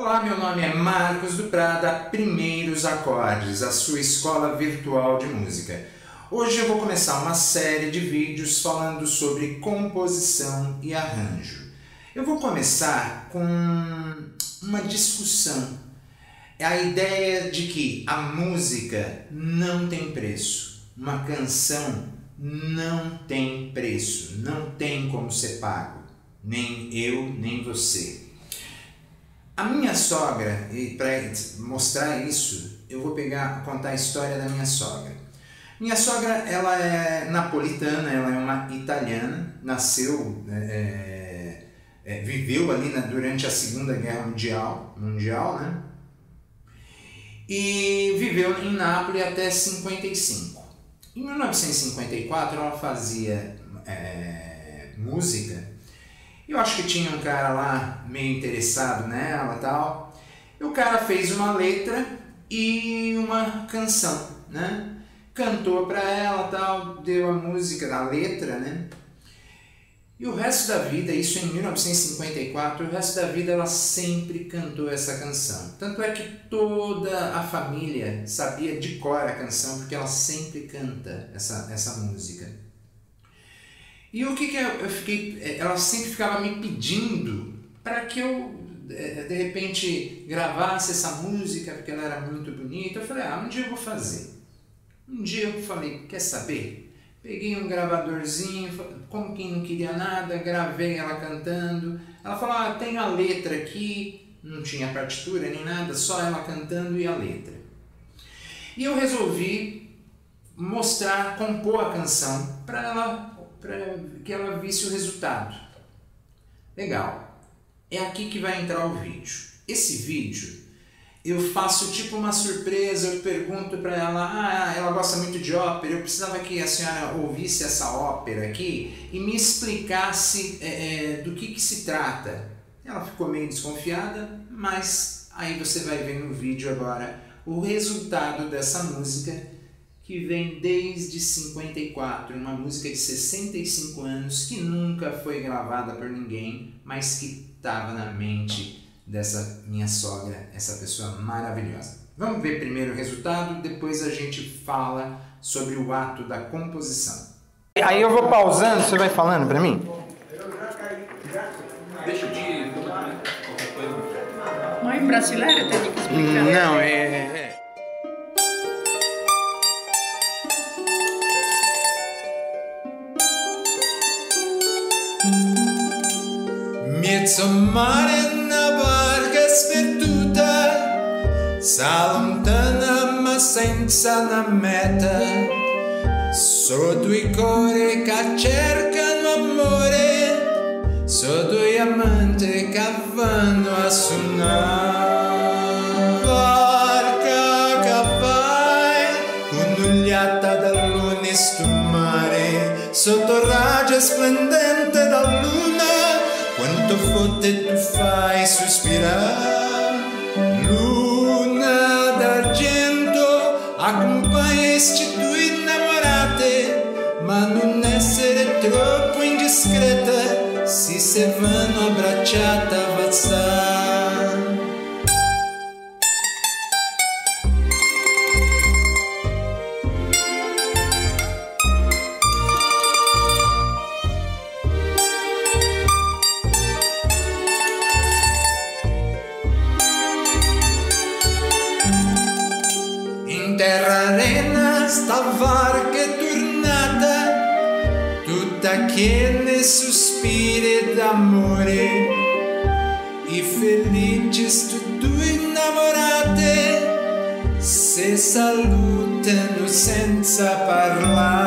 Olá, meu nome é Marcos do Prada, Primeiros Acordes, a sua escola virtual de música. Hoje eu vou começar uma série de vídeos falando sobre composição e arranjo. Eu vou começar com uma discussão. É a ideia de que a música não tem preço, uma canção não tem preço, não tem como ser pago, nem eu, nem você. A minha sogra, e para mostrar isso, eu vou pegar contar a história da minha sogra. Minha sogra, ela é napolitana, ela é uma italiana, nasceu, é, é, viveu ali na, durante a Segunda Guerra Mundial, mundial, né? E viveu em Nápoles até 55. Em 1954 ela fazia é, música eu acho que tinha um cara lá meio interessado nela tal. E o cara fez uma letra e uma canção, né? Cantou para ela tal, deu a música, a letra, né? E o resto da vida, isso em 1954, o resto da vida ela sempre cantou essa canção. Tanto é que toda a família sabia de cor a canção, porque ela sempre canta essa, essa música. E o que, que eu fiquei. É, ela sempre ficava me pedindo para que eu, é, de repente, gravasse essa música, porque ela era muito bonita. Eu falei, ah, um dia eu vou fazer. Um dia eu falei, quer saber? Peguei um gravadorzinho, como quem não queria nada, gravei ela cantando. Ela falou, ah, tem a letra aqui, não tinha partitura nem nada, só ela cantando e a letra. E eu resolvi mostrar, compor a canção para ela para que ela visse o resultado. Legal. É aqui que vai entrar o vídeo. Esse vídeo eu faço tipo uma surpresa, eu pergunto para ela, ah, ela gosta muito de ópera, eu precisava que a senhora ouvisse essa ópera aqui e me explicasse é, é, do que, que se trata. Ela ficou meio desconfiada, mas aí você vai ver no vídeo agora o resultado dessa música que vem desde 54, uma música de 65 anos que nunca foi gravada por ninguém, mas que estava na mente dessa minha sogra, essa pessoa maravilhosa. Vamos ver primeiro o resultado, depois a gente fala sobre o ato da composição. Aí eu vou pausando, você vai falando para mim? Deixa de qualquer coisa. Mãe brasileira tem que explicar. Não, é, é mare na barca sperduta s'allontana ma senza una meta. So due cuori che cercano amore so due amanti che vanno a suonare sotto raggio splendente da luna quanto forte tu fai sospirar luna d'argento accompagna sti due innamorate ma non essere troppo indiscreta se se vanno abbracciata a tutta che sospiri d'amore, i felici due innamorate, se salutano senza parlare.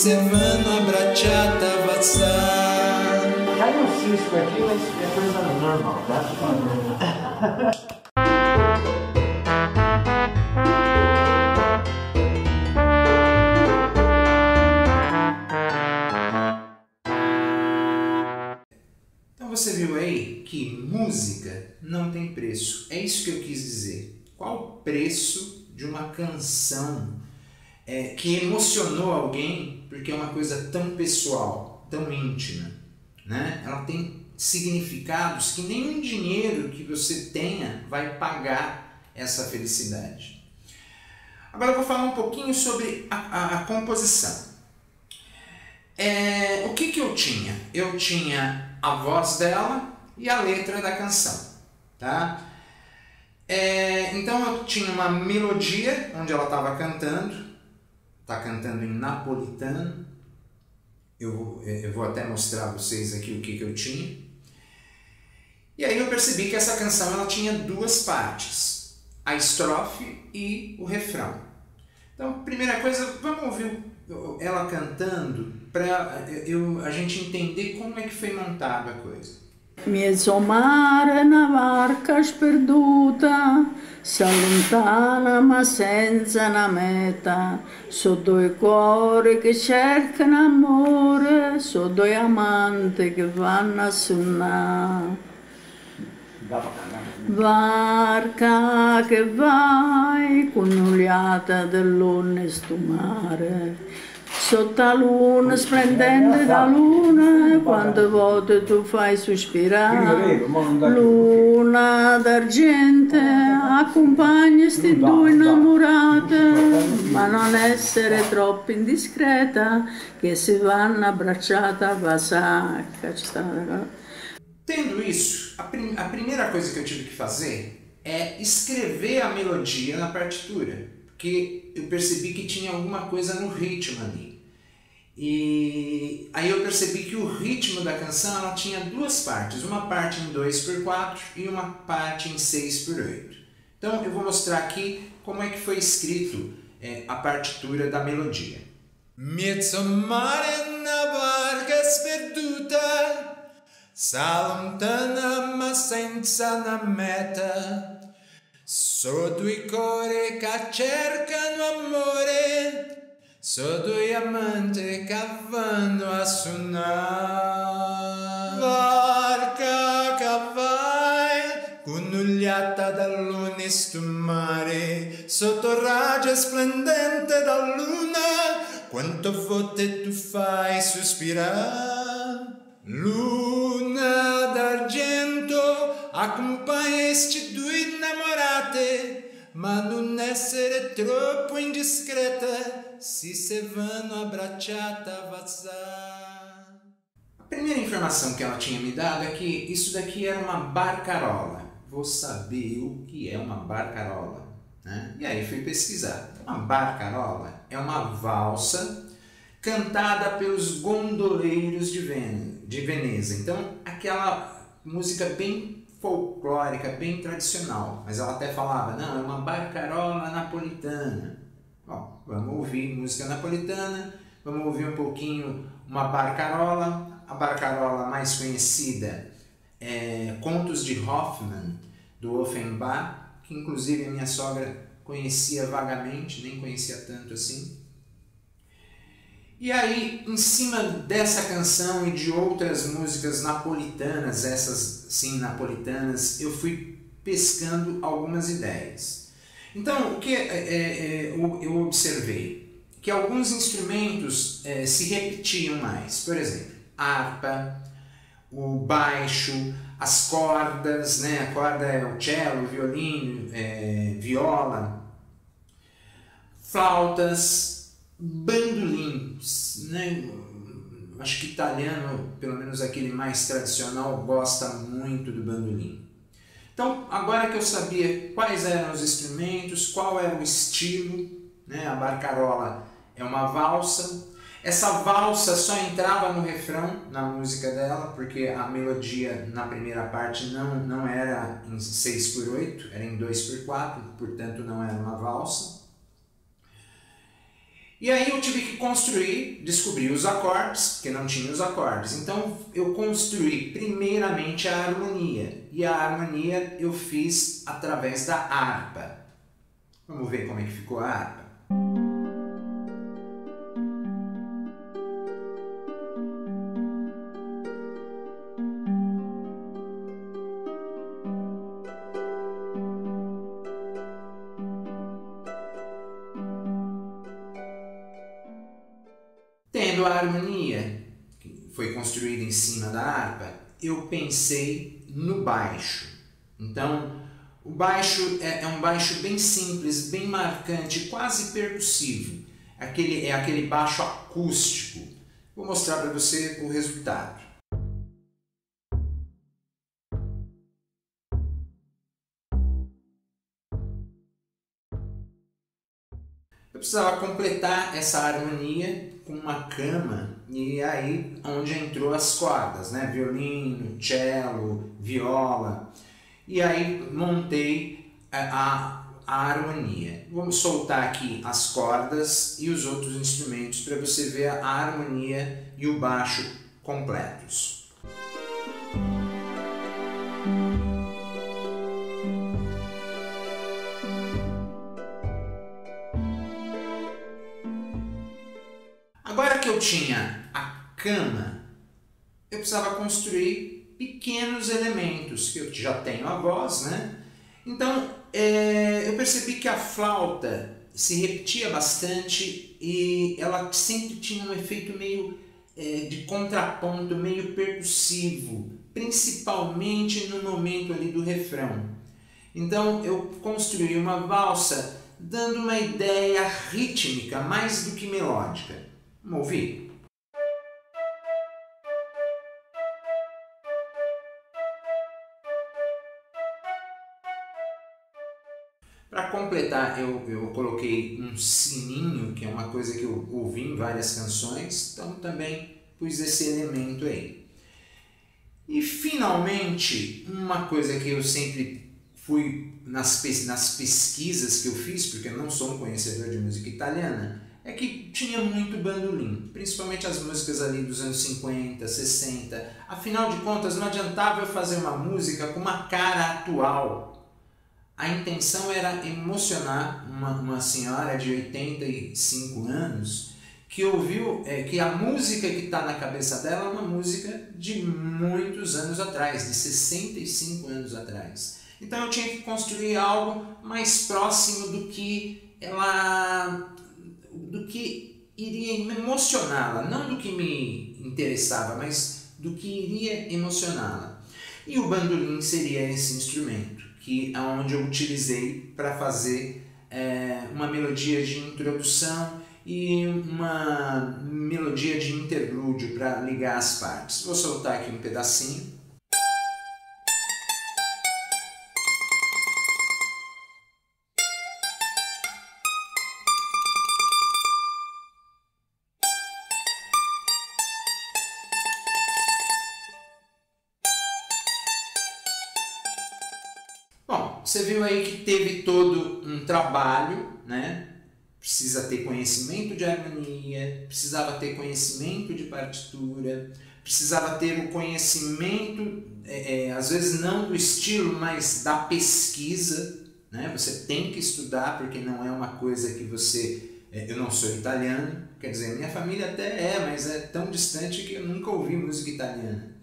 sevano abrachata vassar. Cai um cisco aqui, mas é coisa normal, tá? Então você viu aí que música não tem preço. É isso que eu quis dizer. Qual o preço de uma canção é, que emocionou alguém porque é uma coisa tão pessoal, tão íntima? Né? Ela tem significados que nenhum dinheiro que você tenha vai pagar essa felicidade. Agora eu vou falar um pouquinho sobre a, a, a composição. É, o que, que eu tinha? Eu tinha a voz dela e a letra da canção. Tá? É, então eu tinha uma melodia onde ela estava cantando, está cantando em napolitano. Eu, eu vou até mostrar a vocês aqui o que, que eu tinha. E aí eu percebi que essa canção ela tinha duas partes, a estrofe e o refrão. Então, primeira coisa, vamos ouvir ela cantando para a gente entender como é que foi montada a coisa. Mezzo mare una barca sperduta, si allontana ma senza una meta, so due cuori che cercano amore, so due amanti che vanno a suonare. Barca che vai, connugliata dell'onesto mare, sotto la luna, splendente da luna, quante volte tu fai sospirare. Luna d'argento, accompagna sti due innamorate, ma non essere troppo indiscreta, che si vanno abbracciate a vasacca. Ci sta Tendo isso, a, prim a primeira coisa que eu tive que fazer é escrever a melodia na partitura, porque eu percebi que tinha alguma coisa no ritmo ali. E aí eu percebi que o ritmo da canção ela tinha duas partes, uma parte em 2 por 4 e uma parte em 6 por 8. Então eu vou mostrar aqui como é que foi escrito é, a partitura da melodia. Mare na barca sperduta S'allontana ma senza una meta. So due cuori che cercano amore. So due amanti che vanno a suonare. Barca che vai, connugliata dall'onesto mare, sotto raggio splendente da luna, quanto volte tu fai sospirare. Luna d'argento accompagna questi due innamorate, ma non essere troppo indiscreta se se vanno abbracciate a primeira informação que ela tinha me dado é que isso daqui era uma barcarola. Vou saber o que é uma barcarola. Né? E aí fui pesquisar. Uma barcarola é uma valsa cantada pelos gondoleiros de, de Veneza. Então, aquela música bem folclórica, bem tradicional. Mas ela até falava, não, é uma barcarola napolitana. Bom, vamos ouvir música napolitana, vamos ouvir um pouquinho uma barcarola. A barcarola mais conhecida é Contos de Hoffmann, do Offenbach, que inclusive a minha sogra conhecia vagamente, nem conhecia tanto assim. E aí, em cima dessa canção e de outras músicas napolitanas, essas sim napolitanas, eu fui pescando algumas ideias. Então, o que é, é, é eu observei? Que alguns instrumentos é, se repetiam mais. Por exemplo, harpa, o baixo, as cordas, né? a corda é o cello, o violino, é, viola, flautas, bandolim, né? Acho que italiano, pelo menos aquele mais tradicional, gosta muito do bandolim. Então, agora que eu sabia quais eram os instrumentos, qual era o estilo, né? a barcarola é uma valsa. Essa valsa só entrava no refrão na música dela, porque a melodia na primeira parte não, não era em 6 por 8, era em 2 por 4, portanto não era uma valsa. E aí eu tive que construir, descobrir os acordes, porque não tinha os acordes. Então eu construí primeiramente a harmonia. E a harmonia eu fiz através da harpa. Vamos ver como é que ficou a harpa. Vendo a harmonia que foi construída em cima da harpa, eu pensei no baixo. Então, o baixo é, é um baixo bem simples, bem marcante, quase percussivo. Aquele, é aquele baixo acústico. Vou mostrar para você o resultado. Eu precisava completar essa harmonia com uma cama e aí onde entrou as cordas, né? Violino, cello, viola. E aí montei a, a harmonia. Vamos soltar aqui as cordas e os outros instrumentos para você ver a harmonia e o baixo completos. Tinha a cama, eu precisava construir pequenos elementos, eu já tenho a voz, né? Então é, eu percebi que a flauta se repetia bastante e ela sempre tinha um efeito meio é, de contraponto, meio percussivo, principalmente no momento ali do refrão. Então eu construí uma valsa dando uma ideia rítmica mais do que melódica. Ouvir? Para completar, eu, eu coloquei um sininho, que é uma coisa que eu ouvi em várias canções, então também pus esse elemento aí. E finalmente, uma coisa que eu sempre fui nas, nas pesquisas que eu fiz, porque eu não sou um conhecedor de música italiana, é que tinha muito bandolim, principalmente as músicas ali dos anos 50, 60. Afinal de contas, não adiantava eu fazer uma música com uma cara atual a intenção era emocionar uma, uma senhora de 85 anos que ouviu é, que a música que está na cabeça dela é uma música de muitos anos atrás, de 65 anos atrás. Então eu tinha que construir algo mais próximo do que ela, do que iria emocioná-la, não do que me interessava, mas do que iria emocioná-la. E o bandolim seria esse instrumento que aonde eu utilizei para fazer é, uma melodia de introdução e uma melodia de interlúdio para ligar as partes. Vou soltar aqui um pedacinho. Teve todo um trabalho, né? Precisa ter conhecimento de harmonia, precisava ter conhecimento de partitura, precisava ter o conhecimento, é, é, às vezes não do estilo, mas da pesquisa. Né? Você tem que estudar, porque não é uma coisa que você. É, eu não sou italiano, quer dizer, minha família até é, mas é tão distante que eu nunca ouvi música italiana.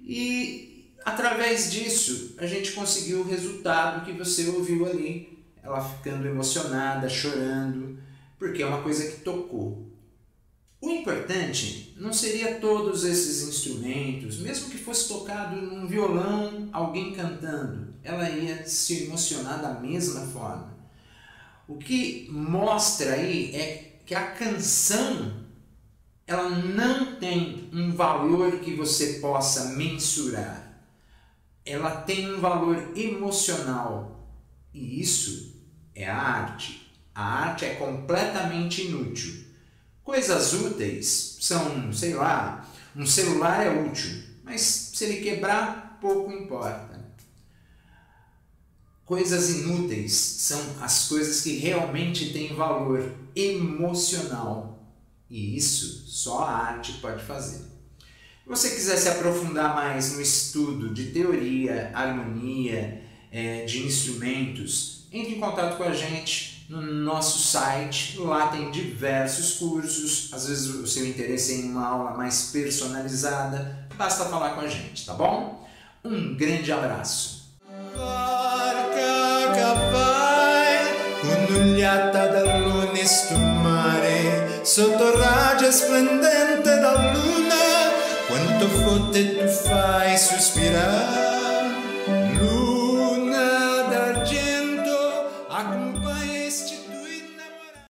E Através disso, a gente conseguiu o resultado que você ouviu ali, ela ficando emocionada, chorando, porque é uma coisa que tocou. O importante não seria todos esses instrumentos, mesmo que fosse tocado num violão, alguém cantando, ela ia se emocionar da mesma forma. O que mostra aí é que a canção ela não tem um valor que você possa mensurar ela tem um valor emocional e isso é a arte. A arte é completamente inútil. Coisas úteis são, sei lá, um celular é útil, mas se ele quebrar, pouco importa. Coisas inúteis são as coisas que realmente têm valor emocional. E isso só a arte pode fazer você quiser se aprofundar mais no estudo de teoria, harmonia, é, de instrumentos, entre em contato com a gente no nosso site. Lá tem diversos cursos. Às vezes o seu interesse é em uma aula mais personalizada. Basta falar com a gente, tá bom? Um grande abraço. sotto raggio luna, quanto forte tu fai suspirar.